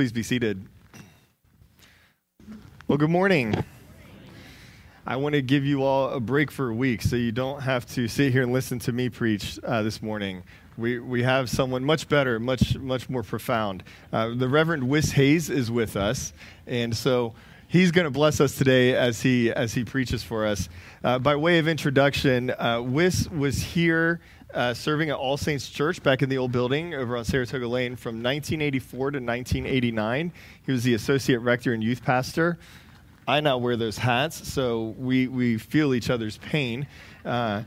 please be seated. Well, good morning. I want to give you all a break for a week so you don't have to sit here and listen to me preach uh, this morning. We, we have someone much better, much, much more profound. Uh, the Reverend Whis Hays is with us, and so he's going to bless us today as he, as he preaches for us. Uh, by way of introduction, uh, Whis was here uh, serving at All Saints Church back in the old building over on Saratoga Lane from 1984 to 1989. He was the associate rector and youth pastor. I now wear those hats, so we, we feel each other's pain. Uh,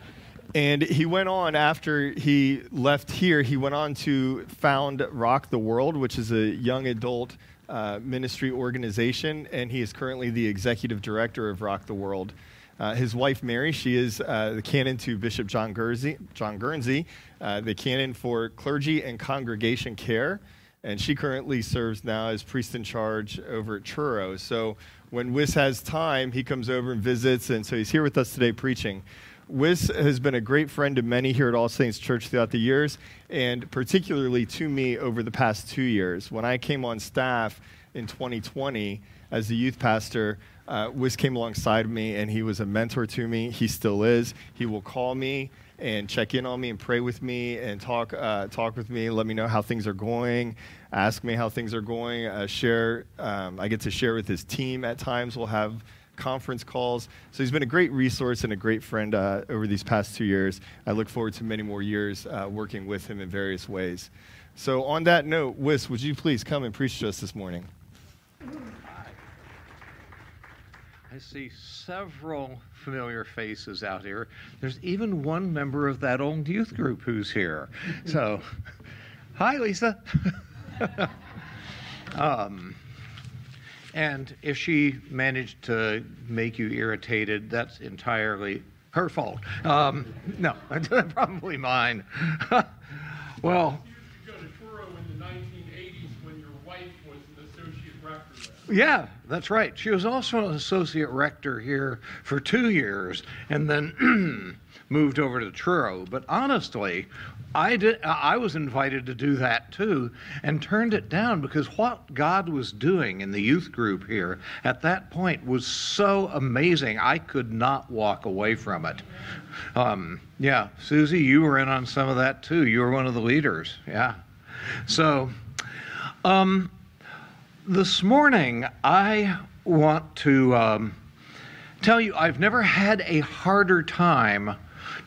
and he went on after he left here, he went on to found Rock the World, which is a young adult uh, ministry organization, and he is currently the executive director of Rock the World. Uh, his wife, Mary, she is uh, the canon to Bishop John Guernsey, John Guernsey uh, the canon for clergy and congregation care. And she currently serves now as priest in charge over at Truro. So when Whis has time, he comes over and visits. And so he's here with us today preaching. Whis has been a great friend to many here at All Saints Church throughout the years, and particularly to me over the past two years. When I came on staff in 2020 as the youth pastor, uh, Whis came alongside me and he was a mentor to me. He still is. He will call me and check in on me and pray with me and talk uh, talk with me. Let me know how things are going. Ask me how things are going. Uh, share. Um, I get to share with his team at times. We'll have conference calls. So he's been a great resource and a great friend uh, over these past two years. I look forward to many more years uh, working with him in various ways. So on that note, Whis, would you please come and preach to us this morning? I see several familiar faces out here. There's even one member of that old youth group who's here. So, hi, Lisa. um, and if she managed to make you irritated, that's entirely her fault. Um, no, probably mine. well, Yeah, that's right. She was also an associate rector here for two years and then moved over to Truro. But honestly, I, did, I was invited to do that too and turned it down because what God was doing in the youth group here at that point was so amazing. I could not walk away from it. Um, yeah, Susie, you were in on some of that too. You were one of the leaders. Yeah. So, um, this morning, I want to um, tell you I've never had a harder time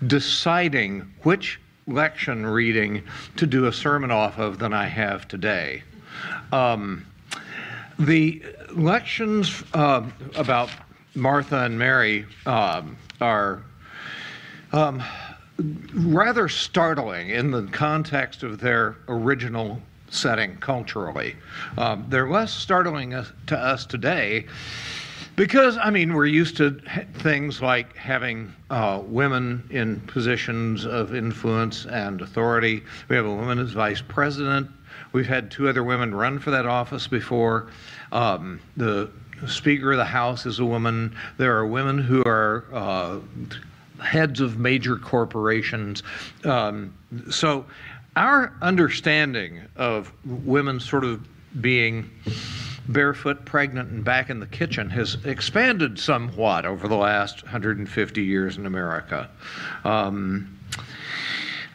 deciding which lection reading to do a sermon off of than I have today. Um, the lections uh, about Martha and Mary um, are um, rather startling in the context of their original setting culturally. Um, they're less startling to us today because, I mean, we're used to things like having uh, women in positions of influence and authority. We have a woman as vice president. We've had two other women run for that office before. Um, the Speaker of the House is a woman. There are women who are uh, heads of major corporations. Um, so our understanding of women sort of being barefoot, pregnant, and back in the kitchen has expanded somewhat over the last 150 years in America. Um,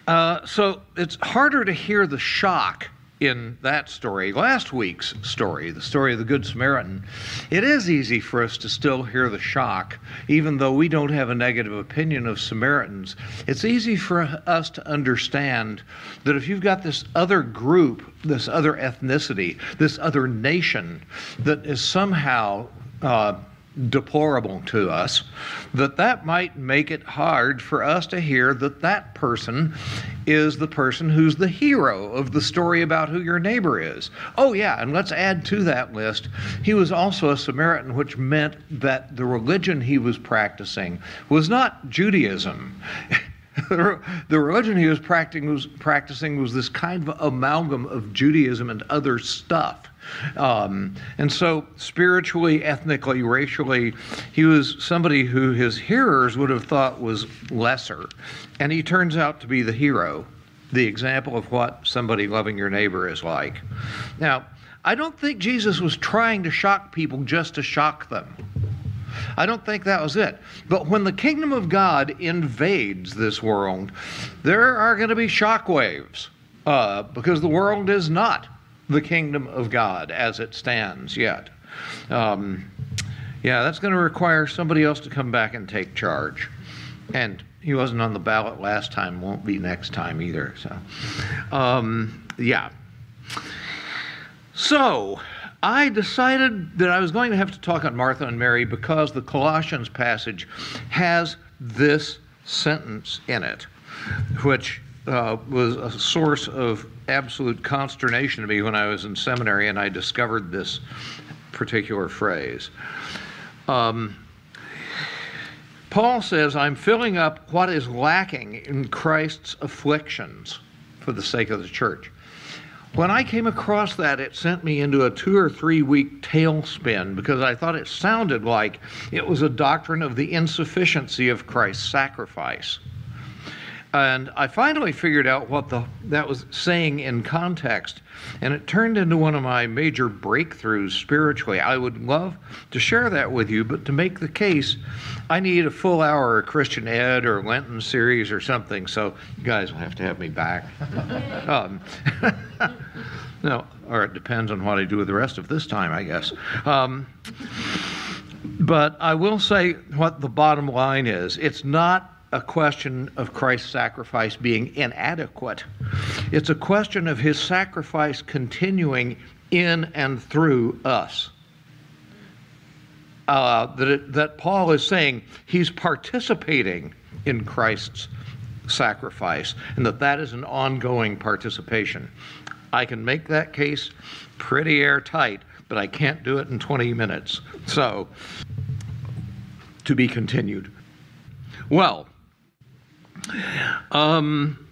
uh, so it's harder to hear the shock in that story, last week's story, the story of the Good Samaritan, it is easy for us to still hear the shock, even though we don't have a negative opinion of Samaritans. It's easy for us to understand that if you've got this other group, this other ethnicity, this other nation that is somehow uh, deplorable to us, that that might make it hard for us to hear that that person is the person who's the hero of the story about who your neighbor is. Oh, yeah, and let's add to that list, he was also a Samaritan, which meant that the religion he was practicing was not Judaism. the religion he was practicing was, practicing was this kind of amalgam of Judaism and other stuff. Um, and so, spiritually, ethnically, racially, he was somebody who his hearers would have thought was lesser. And he turns out to be the hero, the example of what somebody loving your neighbor is like. Now, I don't think Jesus was trying to shock people just to shock them. I don't think that was it. But when the kingdom of God invades this world, there are going to be shock waves uh, because the world is not the kingdom of God as it stands yet. Um, yeah, that's going to require somebody else to come back and take charge. And he wasn't on the ballot last time, won't be next time either. So, um, yeah. So, I decided that I was going to have to talk on Martha and Mary because the Colossians passage has this sentence in it, which uh, was a source of absolute consternation to me when I was in seminary and I discovered this particular phrase. Um, Paul says, I'm filling up what is lacking in Christ's afflictions for the sake of the church. When I came across that, it sent me into a two or three week tailspin because I thought it sounded like it was a doctrine of the insufficiency of Christ's sacrifice. And I finally figured out what the, that was saying in context, and it turned into one of my major breakthroughs spiritually. I would love to share that with you, but to make the case, I need a full hour of Christian Ed or Lenten series or something, so you guys will have to have me back. um, no, or it depends on what I do with the rest of this time, I guess. Um, but I will say what the bottom line is it's not a question of Christ's sacrifice being inadequate. It's a question of his sacrifice continuing in and through us. Uh, that, it, that Paul is saying he's participating in Christ's sacrifice and that that is an ongoing participation. I can make that case pretty airtight, but I can't do it in 20 minutes. So, to be continued. Well, um,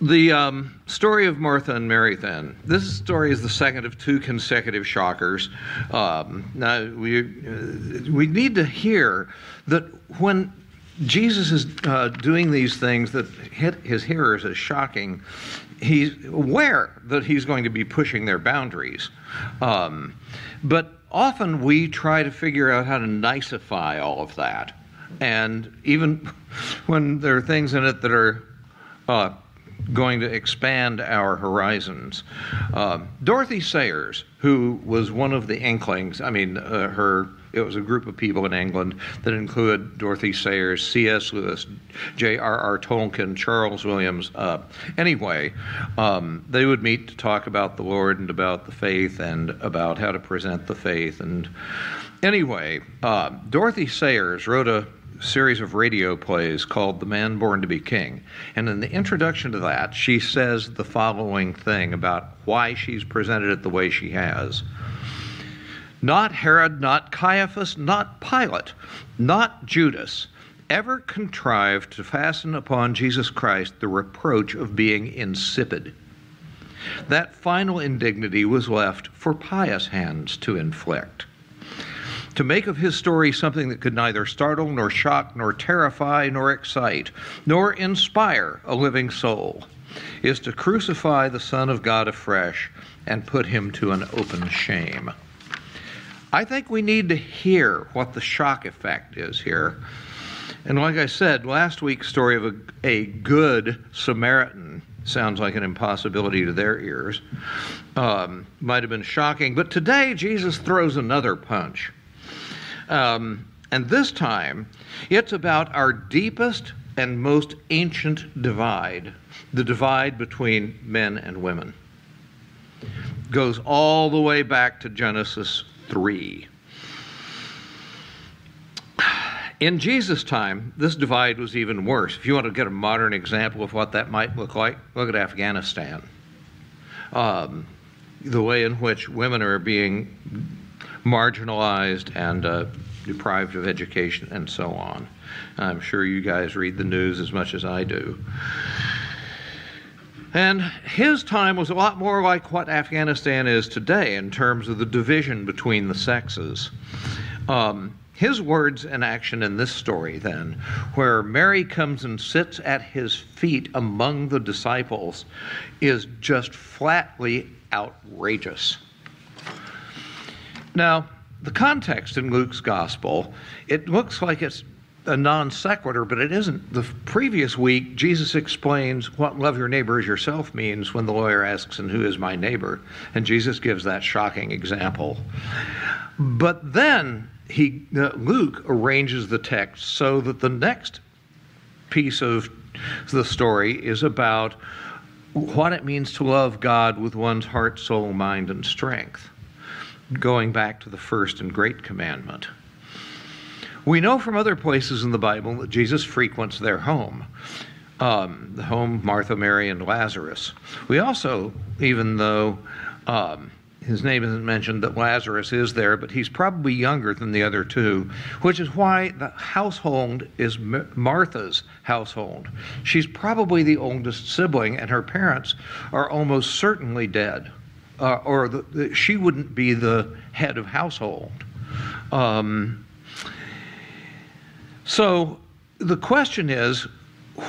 the um, story of Martha and Mary, then. This story is the second of two consecutive shockers. Um, now, we, uh, we need to hear that when Jesus is uh, doing these things that hit his hearers as shocking, he's aware that he's going to be pushing their boundaries. Um, but often we try to figure out how to nicify all of that. And even when there are things in it that are uh, going to expand our horizons. Uh, Dorothy Sayers, who was one of the Inklings, I mean, uh, her. It was a group of people in England that included Dorothy Sayers, C.S. Lewis, J.R.R. Tolkien, Charles Williams. Uh, anyway, um, they would meet to talk about the Lord and about the faith and about how to present the faith. And anyway, uh, Dorothy Sayers wrote a series of radio plays called The Man Born to Be King. And in the introduction to that, she says the following thing about why she's presented it the way she has. Not Herod, not Caiaphas, not Pilate, not Judas ever contrived to fasten upon Jesus Christ the reproach of being insipid. That final indignity was left for pious hands to inflict to make of his story something that could neither startle, nor shock, nor terrify, nor excite, nor inspire a living soul, is to crucify the Son of God afresh and put him to an open shame. I think we need to hear what the shock effect is here. And like I said, last week's story of a, a good Samaritan sounds like an impossibility to their ears. Um, might have been shocking. But today, Jesus throws another punch. Um, and this time, it's about our deepest and most ancient divide the divide between men and women. Goes all the way back to Genesis 3. In Jesus' time, this divide was even worse. If you want to get a modern example of what that might look like, look at Afghanistan. Um, the way in which women are being marginalized and uh, deprived of education and so on. I'm sure you guys read the news as much as I do. And his time was a lot more like what Afghanistan is today in terms of the division between the sexes. Um, his words and action in this story, then, where Mary comes and sits at his feet among the disciples, is just flatly outrageous. Now, the context in Luke's gospel, it looks like it's a non sequitur, but it isn't. The previous week, Jesus explains what love your neighbor as yourself means when the lawyer asks, And who is my neighbor? And Jesus gives that shocking example. But then he, uh, Luke arranges the text so that the next piece of the story is about what it means to love God with one's heart, soul, mind, and strength, going back to the first and great commandment. We know from other places in the Bible that Jesus frequents their home, um, the home of Martha, Mary, and Lazarus. We also, even though um, his name isn't mentioned, that Lazarus is there, but he's probably younger than the other two, which is why the household is Martha's household. She's probably the oldest sibling, and her parents are almost certainly dead, uh, or the, the, she wouldn't be the head of household. Um, so the question is,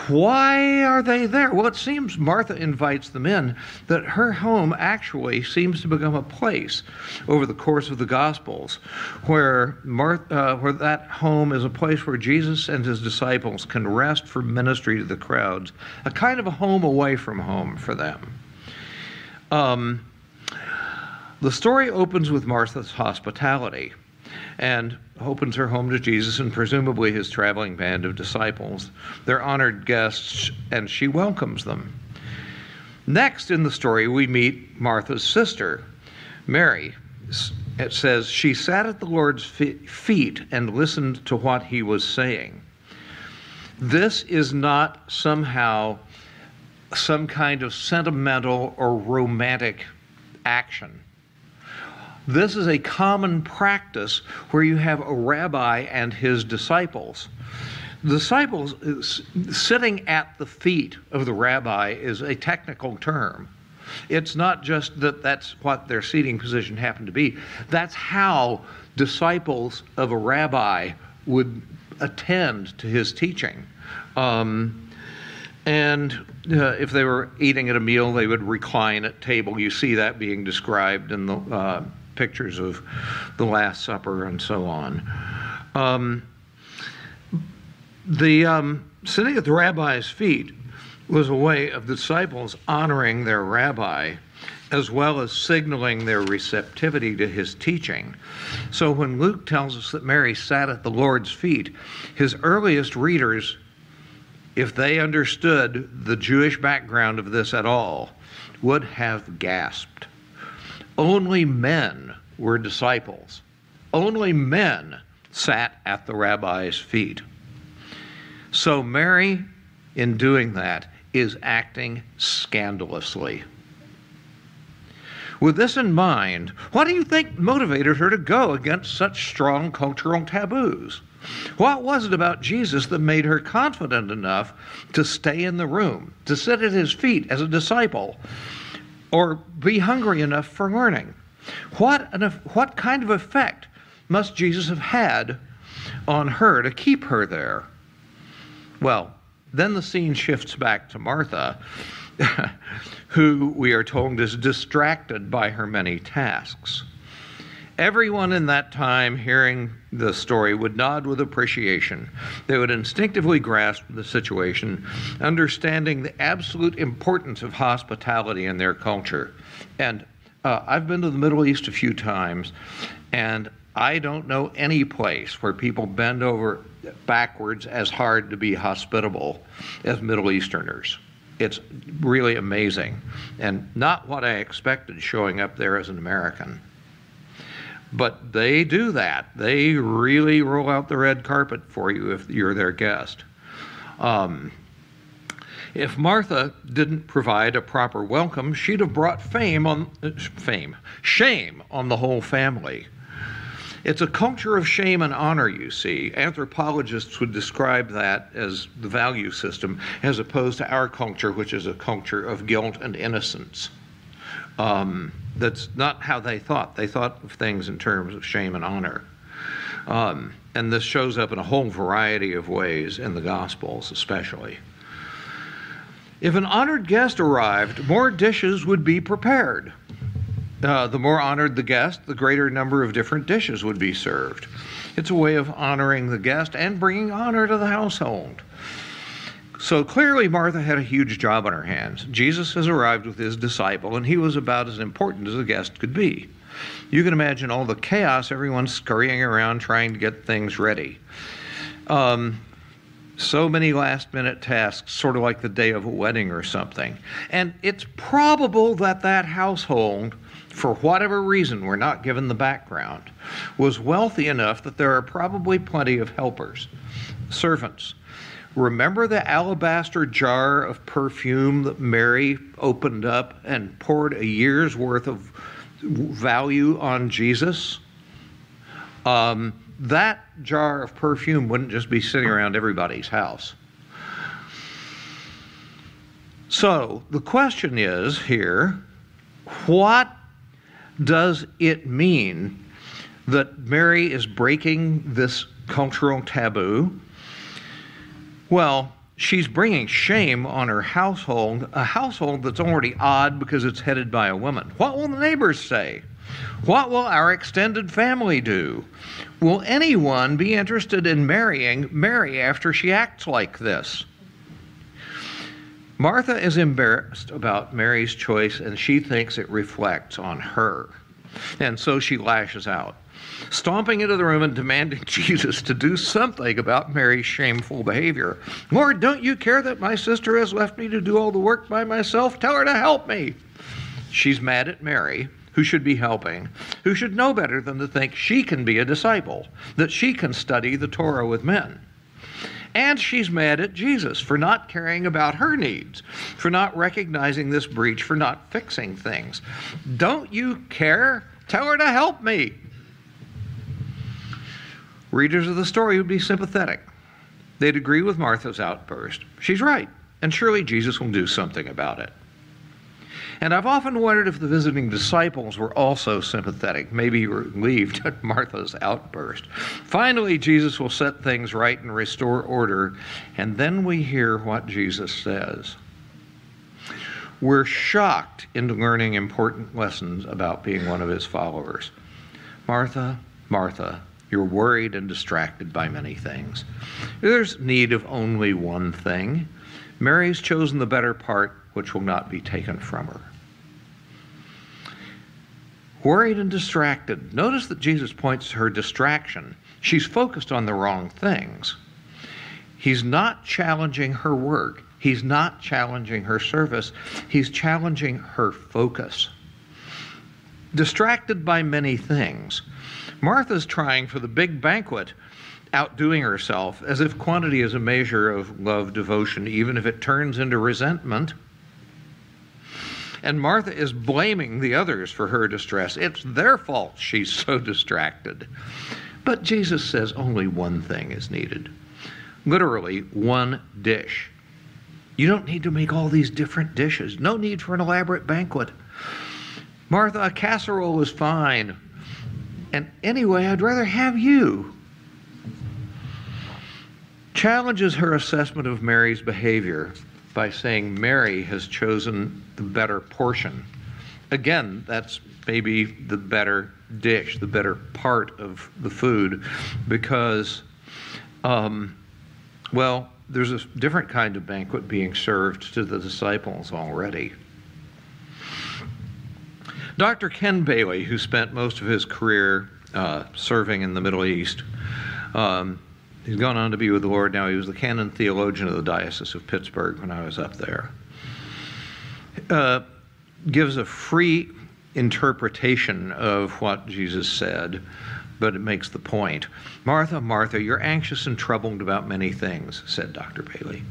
why are they there? Well, it seems Martha invites them in, that her home actually seems to become a place over the course of the Gospels where, Martha, uh, where that home is a place where Jesus and his disciples can rest for ministry to the crowds, a kind of a home away from home for them. Um, the story opens with Martha's hospitality. And opens her home to Jesus and presumably his traveling band of disciples. They're honored guests, and she welcomes them. Next in the story, we meet Martha's sister, Mary. It says, She sat at the Lord's feet and listened to what he was saying. This is not somehow some kind of sentimental or romantic action. This is a common practice where you have a rabbi and his disciples. Disciples sitting at the feet of the rabbi is a technical term. It's not just that that's what their seating position happened to be. That's how disciples of a rabbi would attend to his teaching. Um, and uh, if they were eating at a meal, they would recline at table. You see that being described in the uh, pictures of the Last Supper and so on. Um, the um, sitting at the rabbi's feet was a way of disciples honoring their rabbi as well as signaling their receptivity to his teaching. So when Luke tells us that Mary sat at the Lord's feet, his earliest readers, if they understood the Jewish background of this at all, would have gasped. Only men were disciples. Only men sat at the rabbi's feet. So Mary, in doing that, is acting scandalously. With this in mind, what do you think motivated her to go against such strong cultural taboos? What was it about Jesus that made her confident enough to stay in the room, to sit at his feet as a disciple, or be hungry enough for learning. What, an, what kind of effect must Jesus have had on her to keep her there? Well, then the scene shifts back to Martha, who we are told is distracted by her many tasks. Everyone in that time hearing the story would nod with appreciation. They would instinctively grasp the situation, understanding the absolute importance of hospitality in their culture. And uh, I've been to the Middle East a few times, and I don't know any place where people bend over backwards as hard to be hospitable as Middle Easterners. It's really amazing, and not what I expected showing up there as an American. But they do that. They really roll out the red carpet for you if you're their guest. Um, if Martha didn't provide a proper welcome, she'd have brought fame on uh, fame, shame on the whole family. It's a culture of shame and honor, you see. Anthropologists would describe that as the value system, as opposed to our culture, which is a culture of guilt and innocence. Um, that's not how they thought. They thought of things in terms of shame and honor. Um, and this shows up in a whole variety of ways in the Gospels, especially. If an honored guest arrived, more dishes would be prepared. uh, the more honored the guest, the greater number of different dishes would be served. It's a way of honoring the guest and bringing honor to the household. So clearly, Martha had a huge job on her hands. Jesus has arrived with his disciple, and he was about as important as a guest could be. You can imagine all the chaos, everyone's scurrying around trying to get things ready. Um, so many last minute tasks, sort of like the day of a wedding or something. And it's probable that that household, for whatever reason, we're not given the background, was wealthy enough that there are probably plenty of helpers, servants. Remember the alabaster jar of perfume that Mary opened up and poured a year's worth of value on Jesus? Um, that jar of perfume wouldn't just be sitting around everybody's house. So the question is here what does it mean that Mary is breaking this cultural taboo? Well, she's bringing shame on her household, a household that's already odd because it's headed by a woman. What will the neighbors say? What will our extended family do? Will anyone be interested in marrying Mary after she acts like this? Martha is embarrassed about Mary's choice and she thinks it reflects on her. And so she lashes out, stomping into the room and demanding Jesus to do something about Mary's shameful behavior. Lord, don't you care that my sister has left me to do all the work by myself? Tell her to help me. She's mad at Mary who should be helping, who should know better than to think she can be a disciple, that she can study the Torah with men. And she's mad at Jesus for not caring about her needs, for not recognizing this breach, for not fixing things. Don't you care? Tell her to help me. Readers of the story would be sympathetic. They'd agree with Martha's outburst. She's right, and surely Jesus will do something about it. And I've often wondered if the visiting disciples were also sympathetic, maybe relieved at Martha's outburst. Finally, Jesus will set things right and restore order, and then we hear what Jesus says. We're shocked into learning important lessons about being one of his followers. Martha, Martha, you're worried and distracted by many things. There's need of only one thing. Mary's chosen the better part which will not be taken from her. Worried and distracted. Notice that Jesus points to her distraction. She's focused on the wrong things. He's not challenging her work. He's not challenging her service. He's challenging her focus. Distracted by many things. Martha's trying for the big banquet, outdoing herself, as if quantity is a measure of love devotion, even if it turns into resentment. And Martha is blaming the others for her distress. It's their fault she's so distracted. But Jesus says only one thing is needed literally, one dish. You don't need to make all these different dishes. No need for an elaborate banquet. Martha, a casserole is fine. And anyway, I'd rather have you. Challenges her assessment of Mary's behavior by saying Mary has chosen the better portion. Again, that's maybe the better dish, the better part of the food, because, um, well, there's a different kind of banquet being served to the disciples already. Dr. Ken Bailey, who spent most of his career uh, serving in the Middle East, um, He's gone on to be with the Lord now. He was the canon theologian of the Diocese of Pittsburgh when I was up there. Uh, gives a free interpretation of what Jesus said but it makes the point. Martha, Martha, you're anxious and troubled about many things, said Dr. Bailey.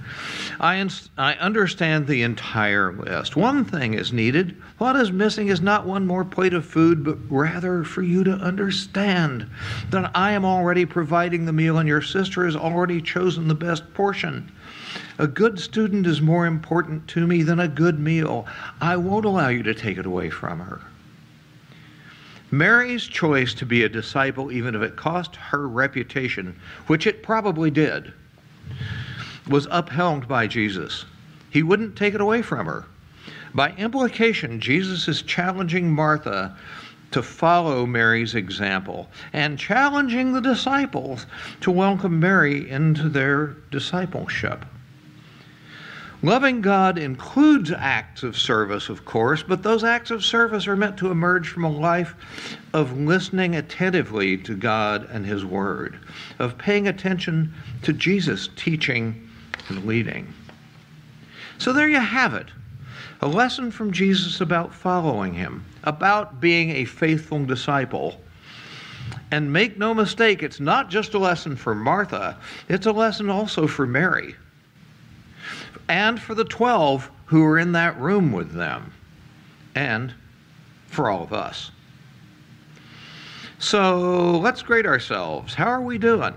I, I understand the entire list. One thing is needed. What is missing is not one more plate of food, but rather for you to understand that I am already providing the meal and your sister has already chosen the best portion. A good student is more important to me than a good meal. I won't allow you to take it away from her. Mary's choice to be a disciple, even if it cost her reputation, which it probably did, was upheld by Jesus. He wouldn't take it away from her. By implication, Jesus is challenging Martha to follow Mary's example and challenging the disciples to welcome Mary into their discipleship. Loving God includes acts of service, of course, but those acts of service are meant to emerge from a life of listening attentively to God and His Word, of paying attention to Jesus' teaching and leading. So there you have it a lesson from Jesus about following Him, about being a faithful disciple. And make no mistake, it's not just a lesson for Martha, it's a lesson also for Mary and for the 12 who were in that room with them, and for all of us. So let's grade ourselves. How are we doing?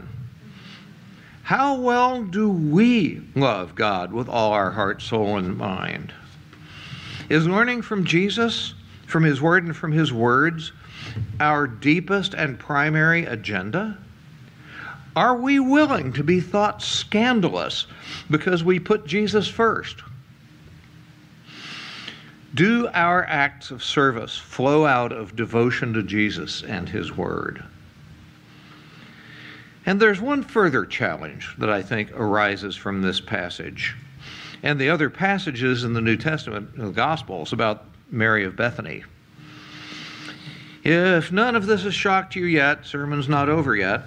How well do we love God with all our heart, soul, and mind? Is learning from Jesus, from His Word, and from His words our deepest and primary agenda? Are we willing to be thought scandalous because we put Jesus first? Do our acts of service flow out of devotion to Jesus and His Word? And there's one further challenge that I think arises from this passage and the other passages in the New Testament, the Gospels, about Mary of Bethany. If none of this has shocked you yet, sermon's not over yet.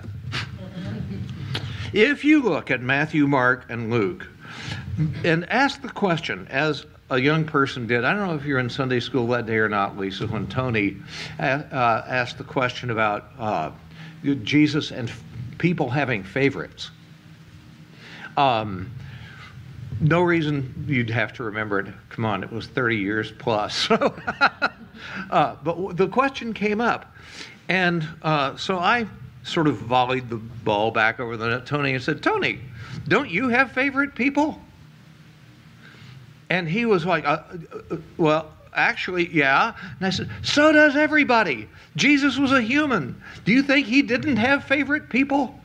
If you look at Matthew, Mark, and Luke and ask the question, as a young person did, I don't know if you're in Sunday school that day or not, Lisa, when Tony uh, uh asked the question about uh, Jesus and people having favorites. Um, no reason you'd have to remember it. Come on, it was 30 years plus. uh, but the question came up. And uh, so I sort of volleyed the ball back over the net, Tony, and said, Tony, don't you have favorite people? And he was like, uh, uh, uh, well, actually, yeah. And I said, so does everybody. Jesus was a human. Do you think he didn't have favorite people?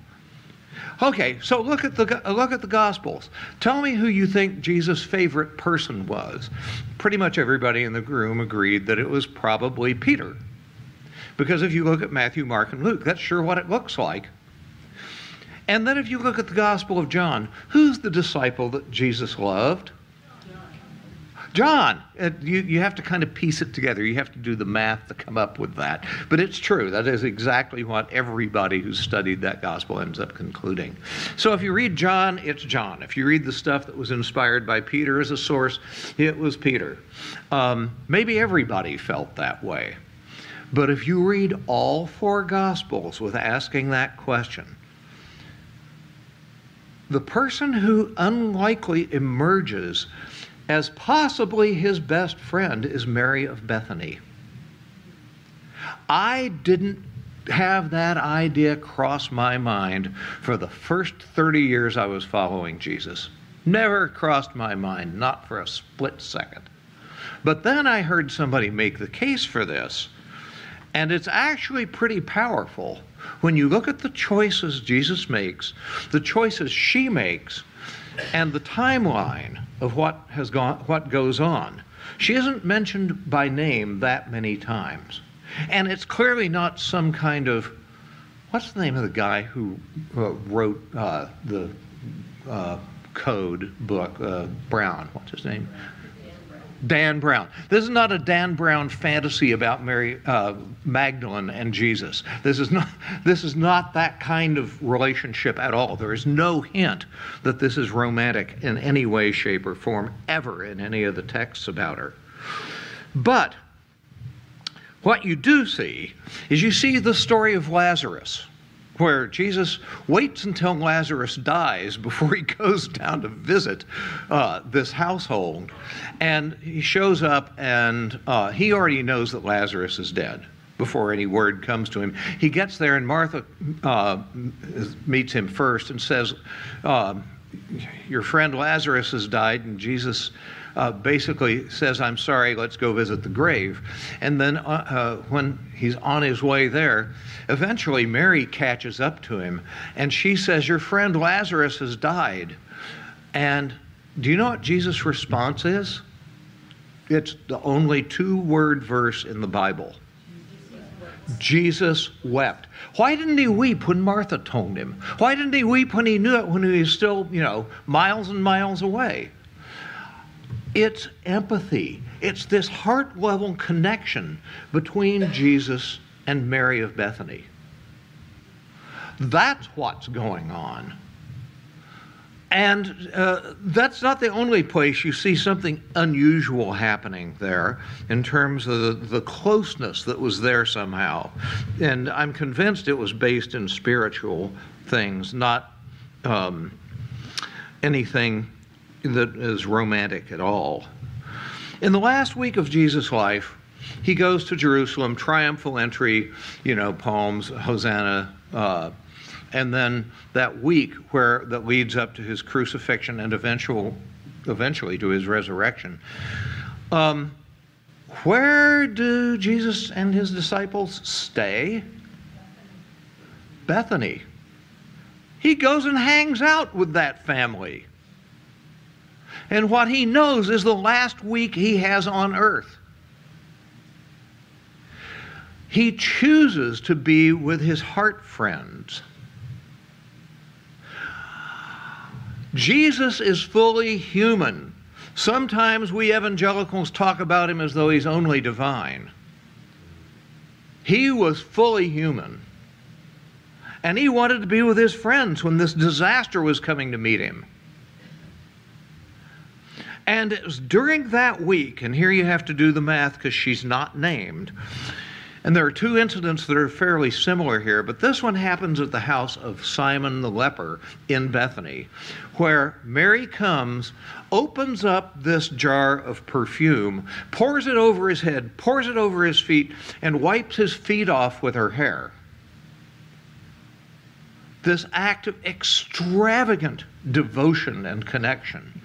Okay, so look at the look at the Gospels. Tell me who you think Jesus' favorite person was. Pretty much everybody in the room agreed that it was probably Peter. Because if you look at Matthew, Mark, and Luke, that's sure what it looks like. And then if you look at the Gospel of John, who's the disciple that Jesus loved? John. Uh, you, you have to kind of piece it together. You have to do the math to come up with that. But it's true. That is exactly what everybody who's studied that gospel ends up concluding. So if you read John, it's John. If you read the stuff that was inspired by Peter as a source, it was Peter. Um, maybe everybody felt that way. But if you read all four Gospels with asking that question, the person who unlikely emerges as possibly his best friend is Mary of Bethany. I didn't have that idea cross my mind for the first 30 years I was following Jesus. Never crossed my mind, not for a split second. But then I heard somebody make the case for this and it's actually pretty powerful when you look at the choices Jesus makes, the choices she makes, and the timeline of what has gone what goes on. She isn't mentioned by name that many times. And it's clearly not some kind of what's the name of the guy who uh, wrote uh, the uh, code book, uh, Brown? What's his name? Dan Brown. This is not a Dan Brown fantasy about Mary uh, Magdalene and Jesus. This is not. This is not that kind of relationship at all. There is no hint that this is romantic in any way, shape, or form ever in any of the texts about her. But what you do see is you see the story of Lazarus where Jesus waits until Lazarus dies before he goes down to visit uh, this household. And he shows up, and uh, he already knows that Lazarus is dead before any word comes to him. He gets there, and Martha uh, meets him first and says, uh, Your friend Lazarus has died, and Jesus uh, basically says, I'm sorry, let's go visit the grave. And then uh, uh, when he's on his way there, eventually Mary catches up to him and she says, Your friend Lazarus has died. And do you know what Jesus' response is? It's the only two word verse in the Bible. Jesus wept. Why didn't he weep when Martha told him? Why didn't he weep when he knew it when he was still, you know, miles and miles away? It's empathy. It's this heart level connection between Jesus and Mary of Bethany. That's what's going on. And uh, that's not the only place you see something unusual happening there in terms of the, the, closeness that was there somehow. And I'm convinced it was based in spiritual things, not um, anything that is romantic at all. In the last week of Jesus' life, he goes to Jerusalem, triumphal entry, you know, poems, Hosanna. Uh, and then that week where that leads up to his crucifixion and eventual, eventually to his resurrection. Um, where do Jesus and his disciples stay? Bethany. He goes and hangs out with that family. And what he knows is the last week he has on earth. He chooses to be with his heart friends. Jesus is fully human. Sometimes we evangelicals talk about him as though he's only divine. He was fully human. And he wanted to be with his friends when this disaster was coming to meet him. And it was during that week, and here you have to do the math because she's not named, and there are two incidents that are fairly similar here, but this one happens at the house of Simon the leper in Bethany, where Mary comes, opens up this jar of perfume, pours it over his head, pours it over his feet, and wipes his feet off with her hair. This act of extravagant devotion and connection.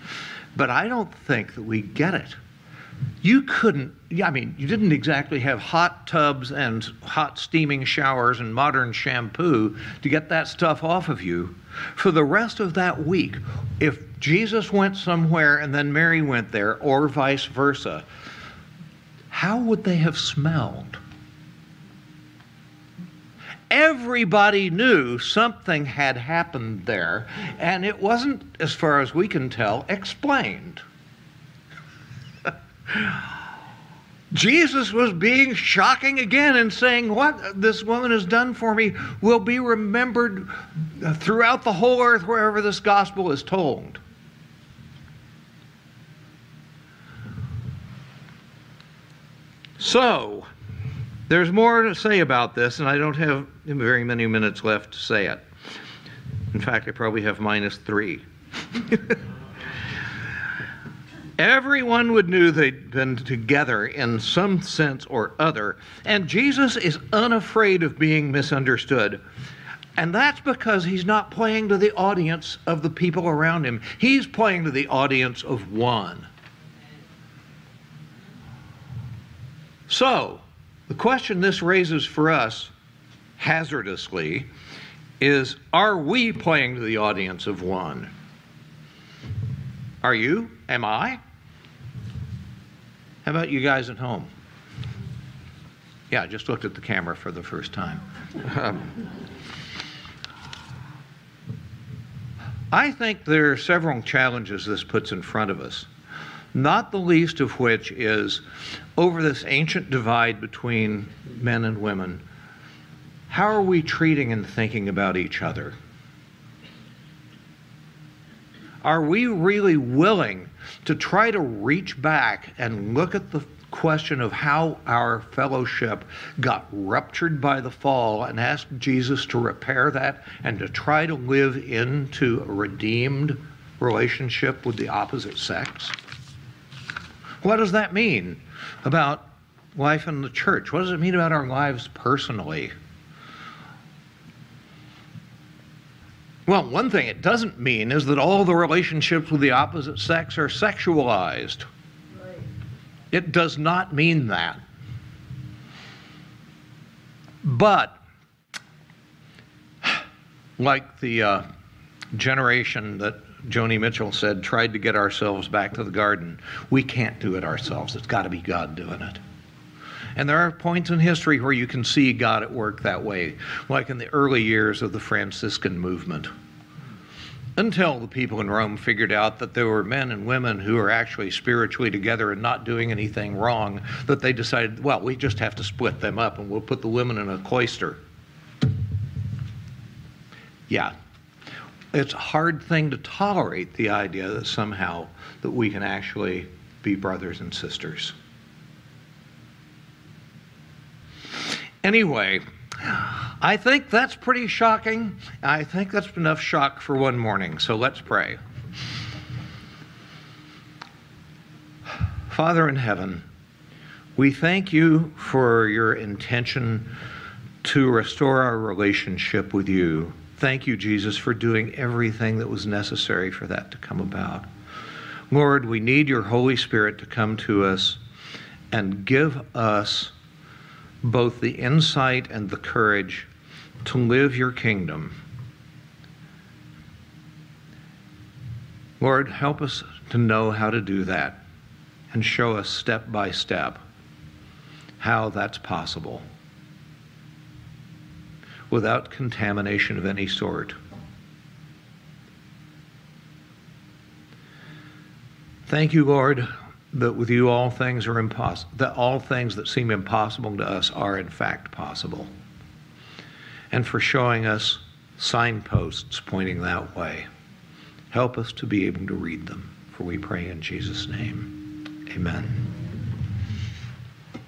But I don't think that we get it you couldn't, I mean, you didn't exactly have hot tubs and hot steaming showers and modern shampoo to get that stuff off of you. For the rest of that week, if Jesus went somewhere and then Mary went there, or vice versa, how would they have smelled? Everybody knew something had happened there, and it wasn't, as far as we can tell, explained. Jesus was being shocking again and saying, What this woman has done for me will be remembered throughout the whole earth wherever this gospel is told. So, there's more to say about this, and I don't have very many minutes left to say it. In fact, I probably have minus three. Everyone would knew they'd been together in some sense or other, and Jesus is unafraid of being misunderstood. And that's because he's not playing to the audience of the people around him. He's playing to the audience of one. So, the question this raises for us, hazardously, is are we playing to the audience of one? Are you? Am I? How about you guys at home? Yeah, I just looked at the camera for the first time. Um, I think there are several challenges this puts in front of us, not the least of which is over this ancient divide between men and women. How are we treating and thinking about each other? Are we really willing to try to reach back and look at the question of how our fellowship got ruptured by the fall and ask Jesus to repair that and to try to live into a redeemed relationship with the opposite sex? What does that mean about life in the church? What does it mean about our lives personally? Well, one thing it doesn't mean is that all the relationships with the opposite sex are sexualized. Right. It does not mean that. But, like the uh, generation that Joni Mitchell said, tried to get ourselves back to the garden. We can't do it ourselves. It's got to be God doing it. And there are points in history where you can see God at work that way, like in the early years of the Franciscan movement. Until the people in Rome figured out that there were men and women who were actually spiritually together and not doing anything wrong, that they decided, well, we just have to split them up and we'll put the women in a cloister. Yeah. It's a hard thing to tolerate the idea that somehow that we can actually be brothers and sisters. Anyway, I think that's pretty shocking. I think that's enough shock for one morning. So let's pray. Father in heaven, we thank you for your intention to restore our relationship with you. Thank you, Jesus, for doing everything that was necessary for that to come about. Lord, we need your Holy Spirit to come to us and give us both the insight and the courage to live your kingdom. Lord, help us to know how to do that and show us step by step how that's possible without contamination of any sort. Thank you, Lord, that with you all things are impossible, that all things that seem impossible to us are in fact possible. And for showing us signposts pointing that way. Help us to be able to read them, for we pray in Jesus' name. Amen.